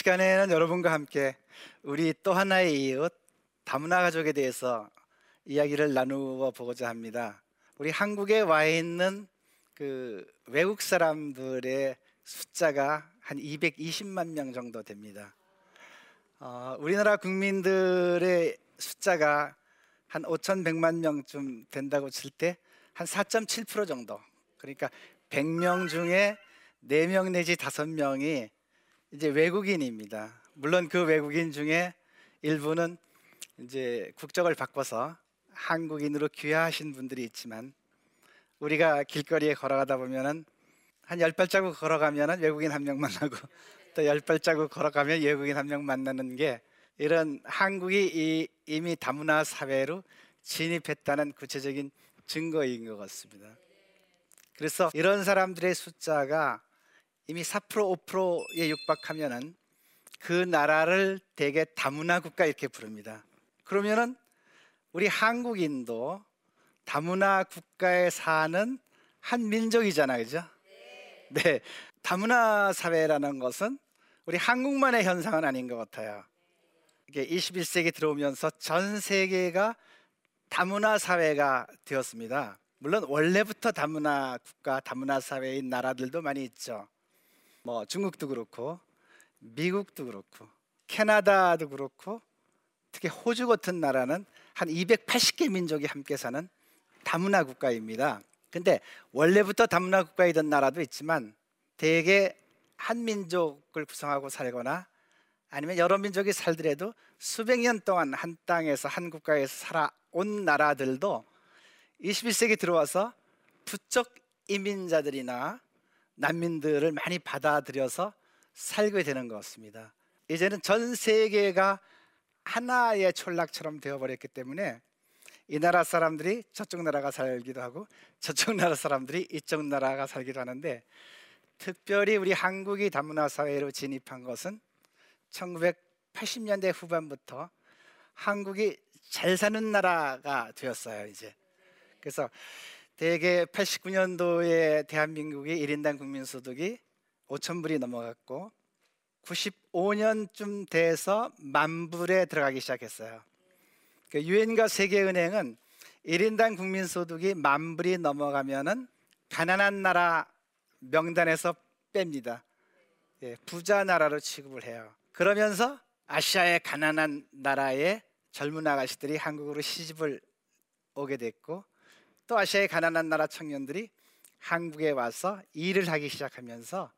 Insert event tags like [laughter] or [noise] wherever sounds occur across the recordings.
시간에는 여러분과 함께 우리 또 하나의 이웃 다문화 가족에 대해서 이야기를 나누어 보고자 합니다. 우리 한국에 와 있는 그 외국 사람들의 숫자가 한 220만 명 정도 됩니다. 어, 우리나라 국민들의 숫자가 한 5,100만 명쯤 된다고 칠 때 한 4.7% 정도. 그러니까 100명 중에 4명 내지 5명이 이제 외국인입니다. 물론 그 외국인 중에 일부는 이제 국적을 바꿔서 한국인으로 귀화하신 분들이 있지만 우리가 길거리에 걸어가다 보면은 한 열 발자국 걸어가면은 외국인 한 명 만나고 [laughs] 또 열 발자국 걸어가면 외국인 한 명 만나는 게 이런 한국이 이 미 다문화 사회로 진입했다는 구체적인 증거인 것 같습니다. 그래서 이런 사람들의 숫자가 이미 4% 5%에 육박하면은 그 나라를 대개 다문화 국가 이렇게 부릅니다. 그러면은 우리 한국인도 다문화 국가에 사는 한 민족이잖아요, 그죠? 네. 다문화 사회라는 것은 우리 한국만의 현상은 아닌 것 같아요. 이게 21세기 들어오면서 전 세계가 다문화 사회가 되었습니다. 물론 원래부터 다문화 국가, 다문화 사회인 나라들도 많이 있죠. 뭐 중국도 그렇고 미국도 그렇고 캐나다도 그렇고 특히 호주 같은 나라는 한 280개 민족이 함께 사는 다문화 국가입니다. 근데 원래부터 다문화 국가이던 나라도 있지만 대개 한 민족을 구성하고 살거나 아니면 여러 민족이 살더라도 수백 년 동안 한 땅에서 한 국가에서 살아온 나라들도 21세기 들어와서 부쩍 이민자들이나 난민들을 많이 받아들여서 살게 되는 것 같습니다. 이제는 전 세계가 하나의 촌락처럼 되어버렸기 때문에 이 나라 사람들이 저쪽 나라가 살기도 하고 저쪽 나라 사람들이 이쪽 나라가 살기도 하는데 특별히 우리 한국이 다문화 사회로 진입한 것은 1980년대 후반부터 한국이 잘 사는 나라가 되었어요 이제 그래서 대개 89년도에 대한민국의 1인당 국민소득이 5천 불이 넘어갔고 95년쯤 돼서 만 불에 들어가기 시작했어요. 그 유엔과 세계은행은 1인당 국민소득이 만 불이 넘어가면은 가난한 나라 명단에서 뺍니다. 예, 부자 나라로 취급을 해요. 그러면서 아시아의 가난한 나라의 젊은 아가씨들이 한국으로 시집을 오게 됐고 또 아시아의 가난한 나라 청년들이 한국에 와서 일을 하기 시작하면서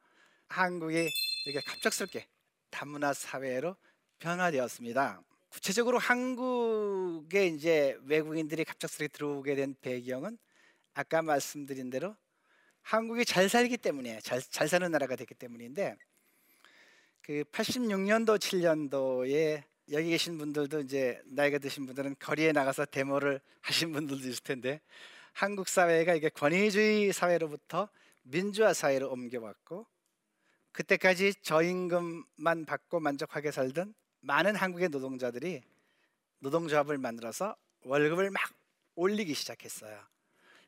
한국이 이렇게 갑작스럽게 다문화 사회로 변화되었습니다. 구체적으로 한국에 이제 외국인들이 갑작스럽게 들어오게 된 배경은 아까 말씀드린 대로 한국이 잘 살기 때문에 잘, 잘 사는 나라가 됐기 때문인데 그 86년도 7년도에 여기 계신 분들도 이제 나이가 드신 분들은 거리에 나가서 데모를 하신 분들도 있을 텐데 한국 사회가 이게 권위주의 사회로부터 민주화 사회로 옮겨왔고 그때까지 저임금만 받고 만족하게 살던 많은 한국의 노동자들이 노동조합을 만들어서 월급을 막 올리기 시작했어요.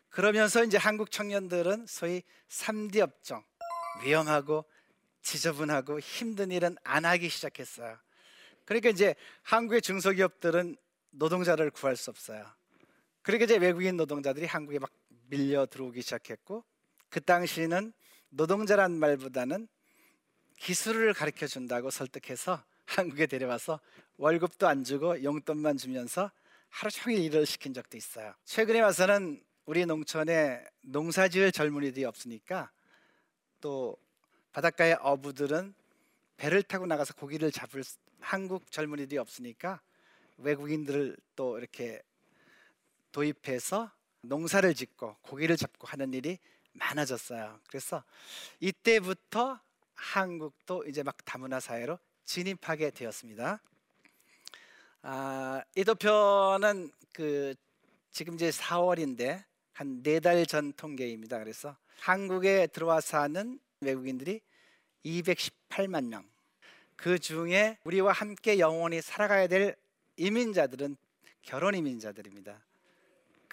그러면서 이제 한국 청년들은 소위 3D 업종 위험하고 지저분하고 힘든 일은 안 하기 시작했어요. 그러니까 이제 한국의 중소기업들은 노동자를 구할 수 없어요. 그렇게 이제 외국인 노동자들이 한국에 막 밀려 들어오기 시작했고 그 당시는 노동자란 말보다는 기술을 가르쳐 준다고 설득해서 한국에 데려와서 월급도 안 주고 용돈만 주면서 하루 종일 일을 시킨 적도 있어요. 최근에 와서는 우리 농촌에 농사지을 젊은이들이 없으니까 또 바닷가의 어부들은 배를 타고 나가서 고기를 잡을 한국 젊은이들이 없으니까 외국인들을 또 이렇게 도입해서 농사를 짓고 고기를 잡고 하는 일이 많아졌어요. 그래서 이때부터 한국도 이제 막 다문화 사회로 진입하게 되었습니다. 아, 이 도표는 그 지금 이제 4월인데 한 네 달 전 통계입니다. 그래서 한국에 들어와 사는 외국인들이 218만 명. 그 중에 우리와 함께 영원히 살아가야 될 이민자들은 결혼 이민자들입니다.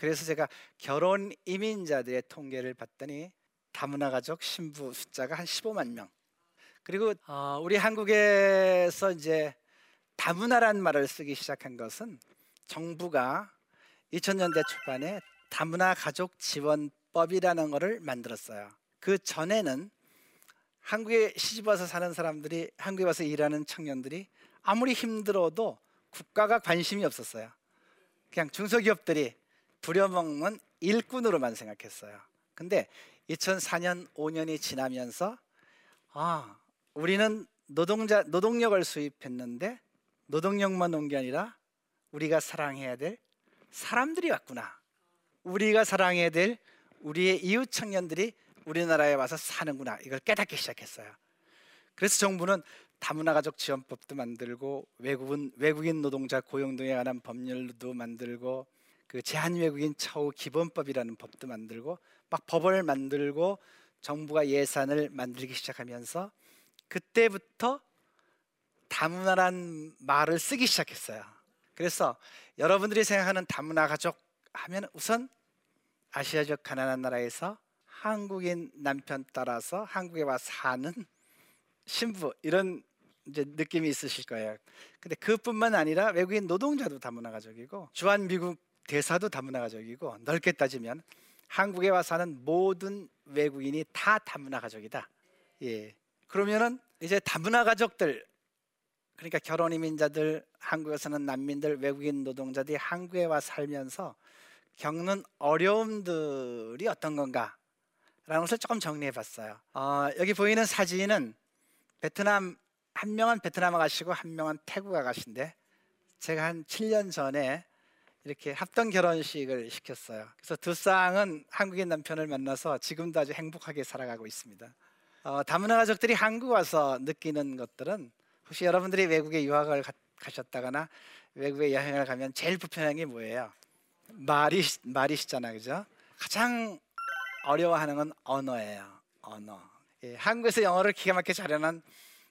그래서 제가 결혼 이민자들의 통계를 봤더니 다문화 가족 신부 숫자가 한 15만 명. 그리고 어, 우리 한국에서 이제 다문화란 말을 쓰기 시작한 것은 정부가 2000년대 초반에 다문화 가족 지원법이라는 것을 만들었어요. 그 전에는 한국에 시집 와서 사는 사람들이 한국에 와서 일하는 청년들이 아무리 힘들어도 국가가 관심이 없었어요. 그냥 중소기업들이 부려먹는 일꾼으로만 생각했어요. 근데 2004년 5년이 지나면서 아, 우리는 노동자 노동력을 수입했는데 노동력만 온 게 아니라 우리가 사랑해야 될 사람들이 왔구나. 우리가 사랑해야 될 우리의 이웃 청년들이 우리나라에 와서 사는구나. 이걸 깨닫기 시작했어요. 그래서 정부는 다문화 가족 지원법도 만들고 외국인 외국인 노동자 고용 등에 관한 법률도 만들고 그 제한 외국인 처우 기본법이라는 법도 만들고 막 법을 만들고 정부가 예산을 만들기 시작하면서 그때부터 다문화란 말을 쓰기 시작했어요. 그래서 여러분들이 생각하는 다문화 가족 하면 우선 아시아적 가난한 나라에서 한국인 남편 따라서 한국에 와 사는 신부 이런 이제 느낌이 있으실 거예요. 근데 그뿐만 아니라 외국인 노동자도 다문화 가족이고 주한 미국 대사도 다문화 가족이고 넓게 따지면 한국에 와 사는 모든 외국인이 다 다문화 가족이다. 예. 그러면은 이제 다문화 가족들 그러니까 결혼 이민자들, 한국에 사는 난민들, 외국인 노동자들이 한국에 와 살면서 겪는 어려움들이 어떤 건가? 라는 것을 조금 정리해 봤어요. 어, 여기 보이는 사진은 베트남 한 명은 베트남 아가씨고 한 명은 태국 아가씨인데 제가 한 7년 전에 이렇게 합동 결혼식을 시켰어요. 그래서 두 쌍은 한국인 남편을 만나서 지금도 아주 행복하게 살아가고 있습니다. 어, 다문화 가족들이 한국 와서 느끼는 것들은 혹시 여러분들이 외국에 유학을 가, 가셨다거나 외국에 여행을 가면 제일 불편한 게 뭐예요? 말이 말이시잖아요, 그죠? 가장 어려워하는 건 언어예요. 언어. 예, 한국에서 영어를 기가 막히게 잘하는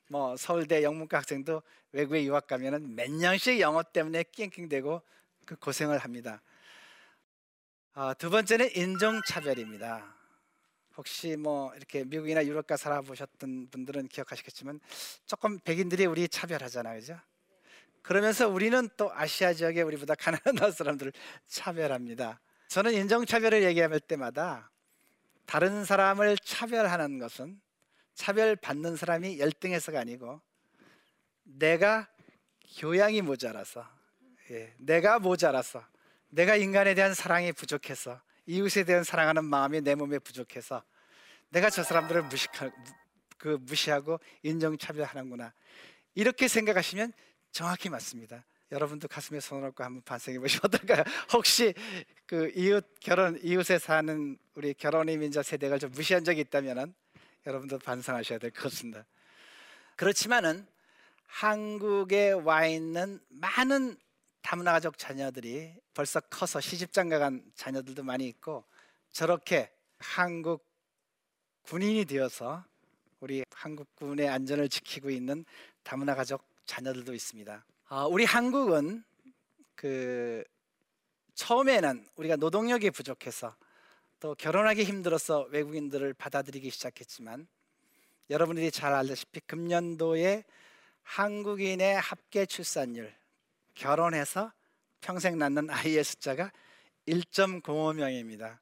뭐 서울대 영문과 학생도 외국에 유학 가면은 몇 년씩 영어 때문에 낑낑대고 그 고생을 합니다. 아, 두 번째는 인종차별입니다. 혹시 뭐 이렇게 미국이나 유럽가 살아보셨던 분들은 기억하시겠지만 조금 백인들이 우리 차별하잖아요, 그죠? 그러면서 우리는 또 아시아 지역에 우리보다 가난한 [laughs] 사람들을 차별합니다. 저는 인종차별을 얘기할 때마다 다른 사람을 차별하는 것은 차별받는 사람이 열등해서가 아니고 내가 교양이 모자라서 예, 내가 모자라서 내가 인간에 대한 사랑이 부족해서 이웃에 대한 사랑하는 마음이 내 몸에 부족해서 내가 저 사람들을 무식하, 그 무시하고 인종차별하는구나 이렇게 생각하시면 정확히 맞습니다. 여러분도 가슴에 손을 얹고 한번 반성해 보시면 어떨까요? [laughs] 혹시 그 이웃 결혼 이웃에 사는 우리 결혼 이민자 세대가 좀 무시한 적이 있다면은 여러분도 반성하셔야 될 것 같습니다. 그렇지만은 한국에 와 있는 많은 다문화 가족 자녀들이 벌써 커서 시집장가 간 자녀들도 많이 있고 저렇게 한국 군인이 되어서 우리 한국군의 안전을 지키고 있는 다문화 가족 자녀들도 있습니다. 어, 우리 한국은 그 처음에는 우리가 노동력이 부족해서 또 결혼하기 힘들어서 외국인들을 받아들이기 시작했지만 여러분들이 잘 알다시피 금년도에 한국인의 합계 출산율 결혼해서 평생 낳는 아이의 숫자가 1.05명입니다.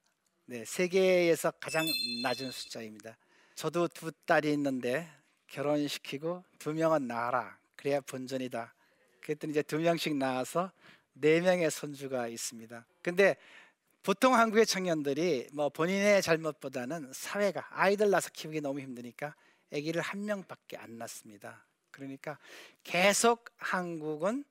네, 세계에서 가장 낮은 숫자입니다. 저도 두 딸이 있는데 결혼시키고 두 명은 낳아라. 그래야 본전이다. 그랬더니 이제 두 명씩 낳아서 네 명의 손주가 있습니다. 근데 보통 한국의 청년들이 뭐 본인의 잘못보다는 사회가 아이들 낳아서 키우기 너무 힘드니까 아기를 한 명밖에 안 낳습니다. 그러니까 계속 한국은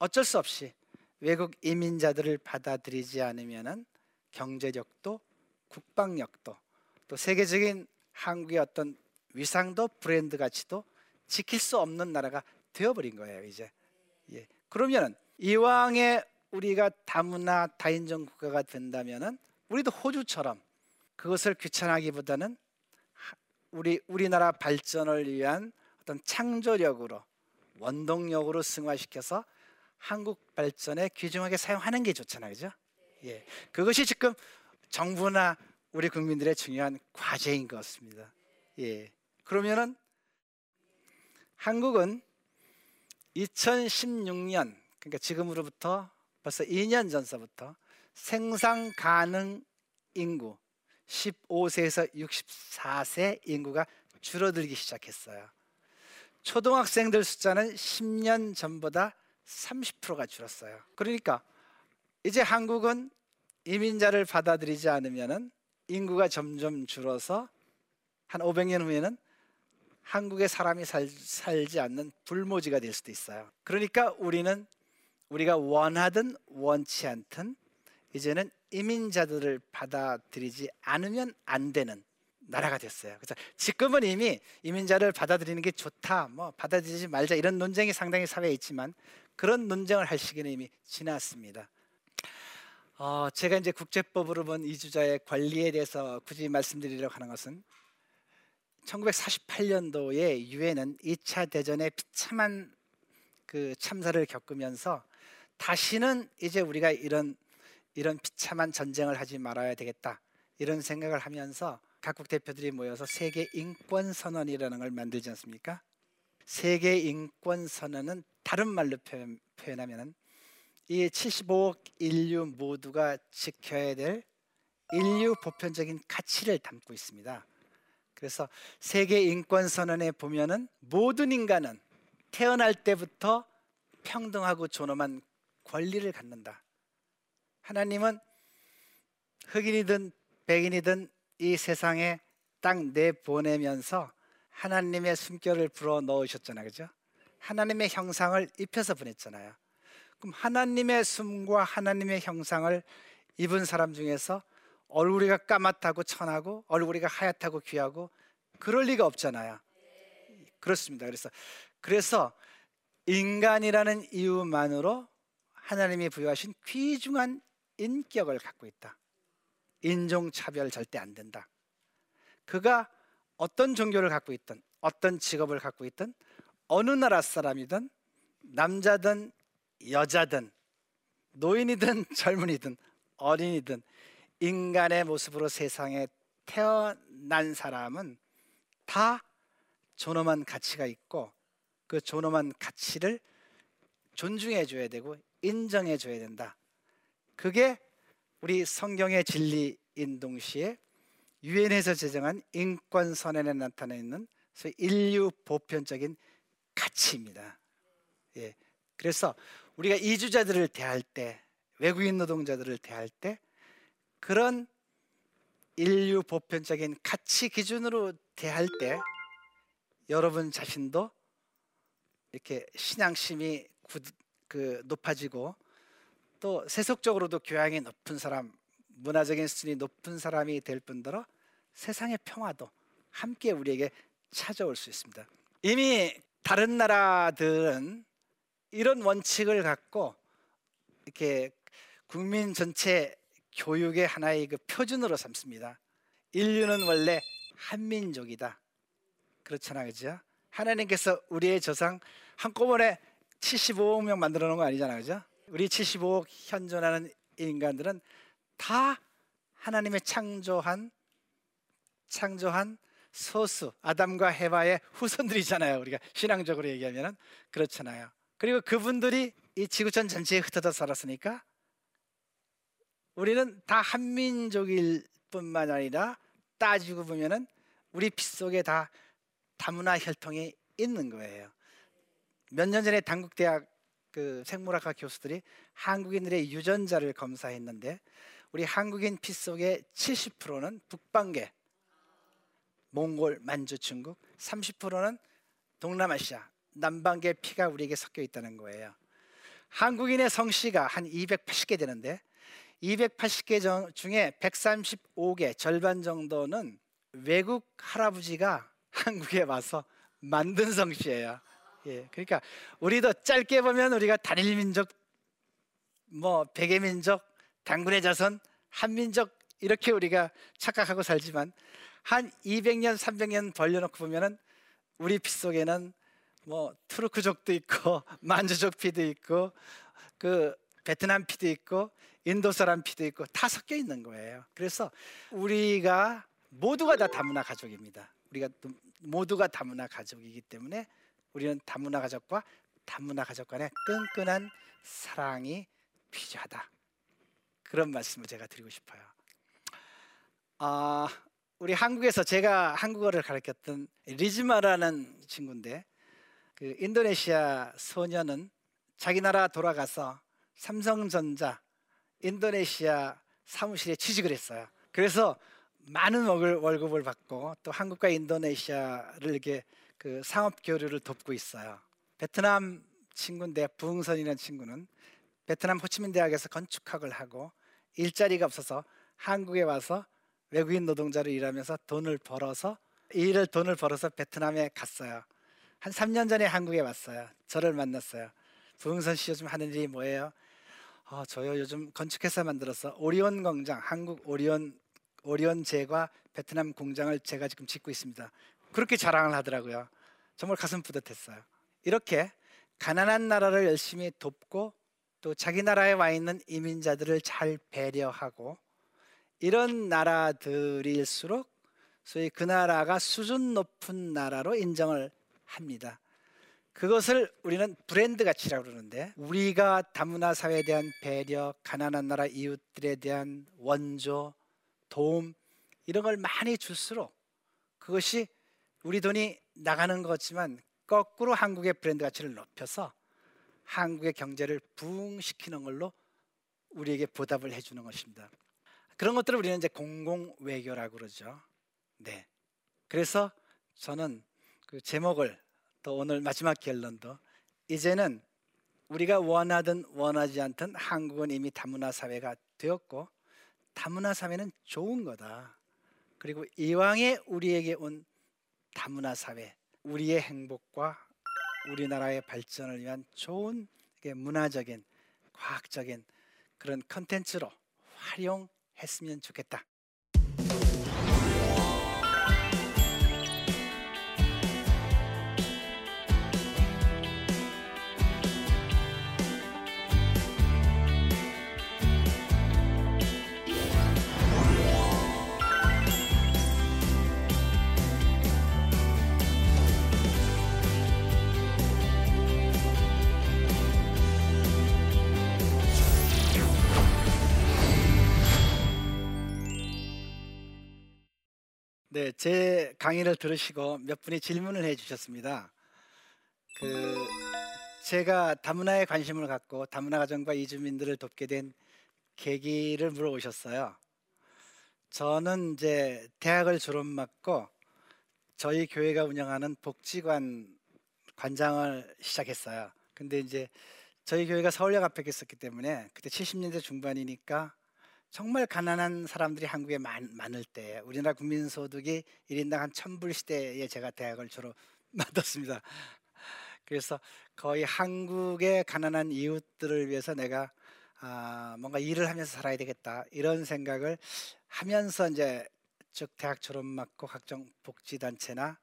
어쩔 수 없이 외국 이민자들을 받아들이지 않으면은 경제력도 국방력도 또 세계적인 한국의 어떤 위상도 브랜드 가치도 지킬 수 없는 나라가 되어버린 거예요 이제 예. 그러면 이왕에 우리가 다문화 다인종 국가가 된다면은 우리도 호주처럼 그것을 귀찮아하기보다는 우리 우리나라 발전을 위한 어떤 창조력으로 원동력으로 승화시켜서 한국 발전에 귀중하게 사용하는 게 좋잖아요, 그죠? 예, 그것이 지금 정부나 우리 국민들의 중요한 과제인 것 같습니다. 예, 그러면은 한국은 2016년 그러니까 지금으로부터 벌써 2년 전서부터 생산 가능 인구 15세에서 64세 인구가 줄어들기 시작했어요. 초등학생들 숫자는 10년 전보다 30%가 줄었어요. 그러니까 이제 한국은 이민자를 받아들이지 않으면은 인구가 점점 줄어서 한 500년 후에는 한국의 사람이 살, 살지 않는 불모지가 될 수도 있어요. 그러니까 우리는 우리가 원하든 원치 않든 이제는 이민자들을 받아들이지 않으면 안 되는 나라가 됐어요. 그래서 지금은 이미 이민자를 받아들이는 게 좋다, 뭐 받아들이지 말자 이런 논쟁이 상당히 사회에 있지만 그런 논쟁을 할 시기는 이미 지났습니다. 어, 제가 이제 국제법으로 본 이주자의 권리에 대해서 굳이 말씀드리려고 하는 것은 1948년도에 유엔은 2차 대전의 비참한 그 참사를 겪으면서 다시는 이제 우리가 이런 이런 비참한 전쟁을 하지 말아야 되겠다 이런 생각을 하면서 각국 대표들이 모여서 세계 인권 선언이라는 걸 만들지 않습니까? 세계 인권 선언은 다른 말로 표현, 표현하면은 이 75억 인류 모두가 지켜야 될 인류 보편적인 가치를 담고 있습니다. 그래서 세계 인권 선언에 보면은 모든 인간은 태어날 때부터 평등하고 존엄한 권리를 갖는다. 하나님은 흑인이든 백인이든 이 세상에 딱 내보내면서 하나님의 숨결을 불어 넣으셨잖아요. 그죠? 하나님의 형상을 입혀서 보냈잖아요. 그럼 하나님의 숨과 하나님의 형상을 입은 사람 중에서 얼굴이가 까맣다고 천하고 얼굴이가 하얗다고 귀하고 그럴 리가 없잖아요. 그렇습니다. 그래서 그래서 인간이라는 이유만으로 하나님이 부여하신 귀중한 인격을 갖고 있다. 인종 차별 절대 안 된다. 그가 어떤 종교를 갖고 있든 어떤 직업을 갖고 있든 어느 나라 사람이든 남자든 여자든 노인이든 [laughs] 젊은이든 어린이든 인간의 모습으로 세상에 태어난 사람은 다 존엄한 가치가 있고 그 존엄한 가치를 존중해 줘야 되고 인정해 줘야 된다. 그게 우리 성경의 진리인 동시에 유엔에서 제정한 인권 선언에 나타나 있는 인류 보편적인 가치입니다. 예. 그래서 우리가 이주자들을 대할 때, 외국인 노동자들을 대할 때 그런 인류 보편적인 가치 기준으로 대할 때 여러분 자신도 이렇게 신앙심이 그 높아지고 또 세속적으로도 교양이 높은 사람, 문화적인 수준이 높은 사람이 될 뿐더러 세상의 평화도 함께 우리에게 찾아올 수 있습니다. 이미 다른 나라들은 이런 원칙을 갖고 이렇게 국민 전체 교육의 하나의 그 표준으로 삼습니다. 인류는 원래 한민족이다. 그렇잖아, 그죠? 하나님께서 우리의 조상 한꺼번에 75억 명 만들어 놓은 거 아니잖아, 그죠? 우리 75억 현존하는 인간들은 다 하나님의 창조한 창조한 소수 아담과 헤바의 후손들이잖아요. 우리가 신앙적으로 얘기하면 그렇잖아요. 그리고 그분들이 이 지구촌 전체에 흩어져 살았으니까 우리는 다 한민족일 뿐만 아니라 따지고 보면은 우리 피 속에 다 다문화 혈통이 있는 거예요. 몇 년 전에 당국대학 그 생물학과 교수들이 한국인들의 유전자를 검사했는데 우리 한국인 피 속에 70%는 북방계, 몽골, 만주, 중국, 30%는 동남아시아, 남방계 피가 우리에게 섞여 있다는 거예요. 한국인의 성씨가 한 280개 되는데 280개 중에 135개 절반 정도는 외국 할아버지가 한국에 와서 만든 성씨예요. 예, 그러니까 우리도 짧게 보면 우리가 단일 민족, 뭐 백의 민족, 당군의 자손, 한민족 이렇게 우리가 착각하고 살지만 한 200년, 300년 벌려놓고 보면은 우리 피 속에는 뭐 투르크족도 있고 [laughs] 만주족 피도 있고 그 베트남 피도 있고 인도 사람 피도 있고 다 섞여 있는 거예요. 그래서 우리가 모두가 다 다문화 가족입니다. 우리가 모두가 다문화 가족이기 때문에 우리는 다문화 가족과 다문화 가족 간의 끈끈한 사랑이 필요하다. 그런 말씀을 제가 드리고 싶어요. 아, 우리 한국에서 제가 한국어를 가르쳤던 리즈마라는 친구인데 그 인도네시아 소녀는 자기 나라 돌아가서 삼성전자 인도네시아 사무실에 취직을 했어요. 그래서 많은 월급을 받고 또 한국과 인도네시아를 이렇게 그 상업 교류를 돕고 있어요. 베트남 친구인데 부흥선이라는 친구는 베트남 호치민 대학에서 건축학을 하고 일자리가 없어서 한국에 와서 외국인 노동자로 일하면서 돈을 벌어서 일을 돈을 벌어서 베트남에 갔어요. 한 3년 전에 한국에 왔어요. 저를 만났어요. 부흥선 씨 요즘 하는 일이 뭐예요? 어, 저요 요즘 건축회사 만들어서 오리온 공장, 한국 오리온 오리온 제과 베트남 공장을 제가 지금 짓고 있습니다. 그렇게 자랑을 하더라고요. 정말 가슴 뿌듯했어요. 이렇게 가난한 나라를 열심히 돕고 또 자기 나라에 와 있는 이민자들을 잘 배려하고 이런 나라들일수록 소위 그 나라가 수준 높은 나라로 인정을 합니다. 그것을 우리는 브랜드 가치라고 그러는데 우리가 다문화 사회에 대한 배려, 가난한 나라 이웃들에 대한 원조, 도움 이런 걸 많이 줄수록 그것이 우리 돈이 나가는 거지만 거꾸로 한국의 브랜드 가치를 높여서 한국의 경제를 부흥시키는 걸로 우리에게 보답을 해주는 것입니다. 그런 것들을 우리는 이제 공공 외교라고 그러죠. 네. 그래서 저는 그 제목을 또 오늘 마지막 결론도 이제는 우리가 원하든 원하지 않든 한국은 이미 다문화 사회가 되었고 다문화 사회는 좋은 거다. 그리고 이왕에 우리에게 온 다문화 사회, 우리의 행복과 우리나라의 발전을 위한 좋은 문화적인, 과학적인 그런 컨텐츠로 활용했으면 좋겠다. 네, 제 강의를 들으시고 몇 분이 질문을 해주셨습니다. 그 제가 다문화에 관심을 갖고 다문화 가정과 이주민들을 돕게 된 계기를 물어보셨어요. 저는 이제 대학을 졸업 맞고 저희 교회가 운영하는 복지관 관장을 시작했어요. 근데 이제 저희 교회가 서울역 앞에 있었기 때문에 그때 70년대 중반이니까 정말 가난한 사람들이 한국에 많, 많을 때 우리나라 국민 소득이 1인당 한 천불 시대에 제가 대학을 졸업 맡았습니다. [laughs] 그래서 거의 한국의 가난한 이웃들을 위해서 내가 아, 뭔가 일을 하면서 살아야 되겠다 이런 생각을 하면서 이제 쭉 대학 졸업 맞고 각종 복지 단체나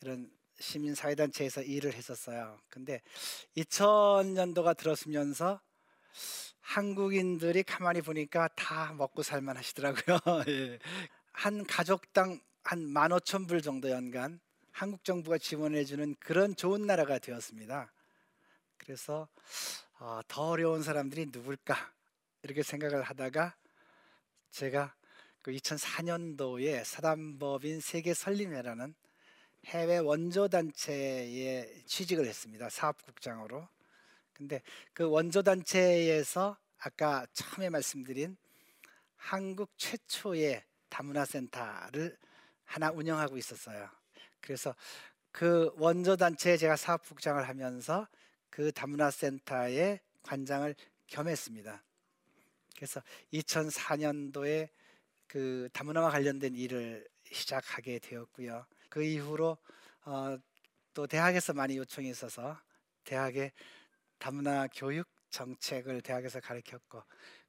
이런 시민 사회 단체에서 일을 했었어요. 근데 2000년도가 들었으면서 한국인들이 가만히 보니까 다 먹고 살만 하시더라고요. [laughs] 예. 한 가족당 한 15,000불 정도 연간 한국 정부가 지원해 주는 그런 좋은 나라가 되었습니다. 그래서 어, 더 어려운 사람들이 누굴까 이렇게 생각을 하다가 제가 그 2004년도에 사단법인 세계 설림회라는 해외 원조 단체에 취직을 했습니다. 사업국장으로. 근데 그 원조 단체에서 아까 처음에 말씀드린 한국 최초의 다문화 센터를 하나 운영하고 있었어요. 그래서 그 원조 단체에 제가 사업국장을 하면서 그 다문화 센터의 관장을 겸했습니다. 그래서 2004년도에 그 다문화와 관련된 일을 시작하게 되었고요. 그 이후로 어, 또 대학에서 많이 요청이 있어서 대학에 다문화 교육 정책을 대학에서 가르쳤고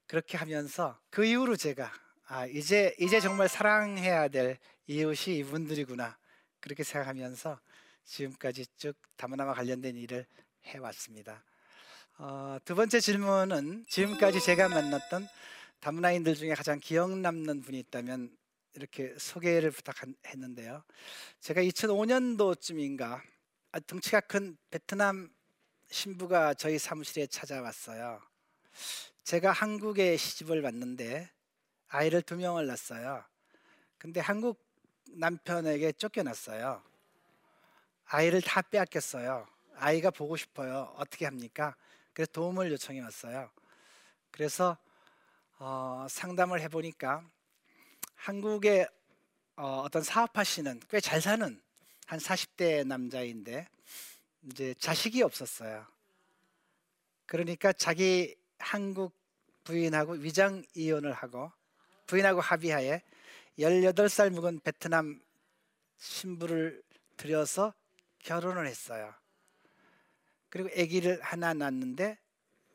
그렇게 하면서 그 이후로 제가 아 이제 이제 정말 사랑해야 될 이웃이 이분들이구나 그렇게 생각하면서 지금까지 쭉 다문화와 관련된 일을 해왔습니다. 어, 두 번째 질문은 지금까지 제가 만났던 다문화인들 중에 가장 기억 남는 분이 있다면 이렇게 소개를 부탁했는데요. 제가 2005년도쯤인가 아, 덩치가 큰 베트남 신부가 저희 사무실에 찾아왔어요. 제가 한국에 시집을 왔는데 아이를 두 명을 낳았어요. 근데 한국 남편에게 쫓겨났어요. 아이를 다 빼앗겼어요. 아이가 보고 싶어요. 어떻게 합니까? 그래서 도움을 요청해 왔어요. 그래서 어, 상담을 해보니까 한국에 어, 어떤 사업하시는 꽤 잘 사는 한 40대 남자인데 이제 자식이 없었어요. 그러니까 자기 한국 부인하고 위장 이혼을 하고 부인하고 합의하에 18살 묵은 베트남 신부를 들여서 결혼을 했어요. 그리고 아기를 하나 낳았는데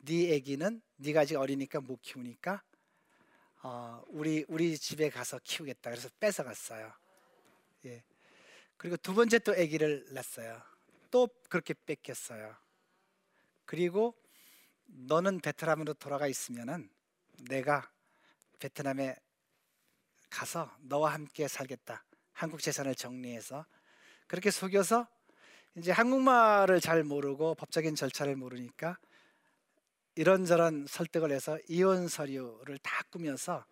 네 아기는 네가 아직 어리니까 못 키우니까 어, 우리 우리 집에 가서 키우겠다. 그래서 뺏어 갔어요. 예. 그리고 두 번째 또 아기를 낳았어요. 또 그렇게 뺏겼어요. 그리고 너는 베트남으로 돌아가 있으면은 내가 베트남에 가서 너와 함께 살겠다. 한국 재산을 정리해서 그렇게 속여서 이제 한국말을 잘 모르고 법적인 절차를 모르니까 이런저런 설득을 해서 이혼 서류를 다 꾸며서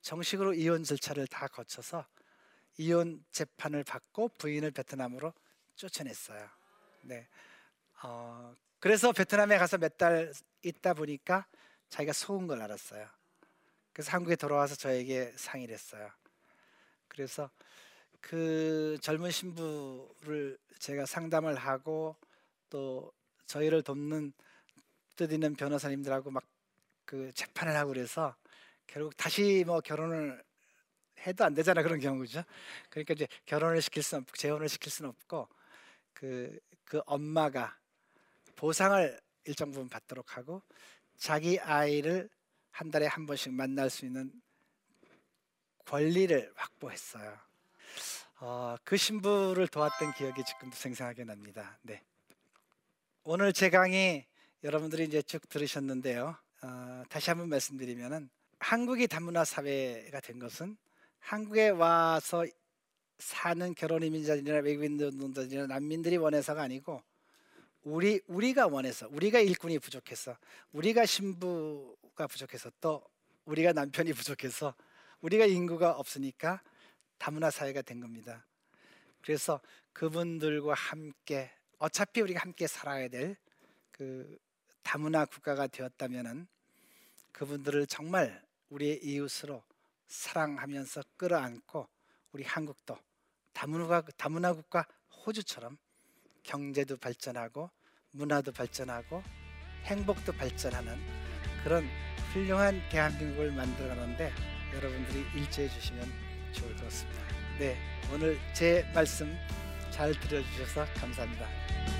정식으로 이혼 절차를 다 거쳐서 이혼 재판을 받고 부인을 베트남으로 쫓아냈어요. 네. 어, 그래서 베트남에 가서 몇 달 있다 보니까 자기가 속은 걸 알았어요. 그래서 한국에 돌아와서 저에게 상의를 했어요. 그래서 그 젊은 신부를 제가 상담을 하고 또 저희를 돕는 뜻 있는 변호사님들하고 막 그 재판을 하고 그래서 결국 다시 뭐 결혼을 해도 안 되잖아 그런 경우죠. 그러니까 이제 결혼을 시킬 수는 없고 재혼을 시킬 수는 없고 그, 그 엄마가 보상을 일정 부분 받도록 하고 자기 아이를 한 달에 한 번씩 만날 수 있는 권리를 확보했어요. 어, 그 신부를 도왔던 기억이 지금도 생생하게 납니다. 네. 오늘 제 강의 여러분들이 이제 쭉 들으셨는데요. 어, 다시 한번 말씀드리면은 한국이 다문화 사회가 된 것은 한국에 와서 사는 결혼 이민자들이나 외국인들이나 난민들이 원해서가 아니고 우리 우리가 원해서 우리가 일꾼이 부족해서 우리가 신부가 부족해서 또 우리가 남편이 부족해서 우리가 인구가 없으니까 다문화 사회가 된 겁니다. 그래서 그분들과 함께 어차피 우리가 함께 살아야 될 그 다문화 국가가 되었다면은 그분들을 정말 우리의 이웃으로 사랑하면서 끌어안고 우리 한국도 다문화 다문화 국가 호주처럼 경제도 발전하고 문화도 발전하고 행복도 발전하는 그런 훌륭한 대한민국을 만들어 가는데 여러분들이 일조해 주시면 좋을 것 같습니다. 네, 오늘 제 말씀 잘 들어주셔서 감사합니다.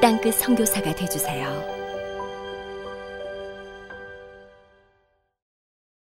땅끝 성교사가 되주세요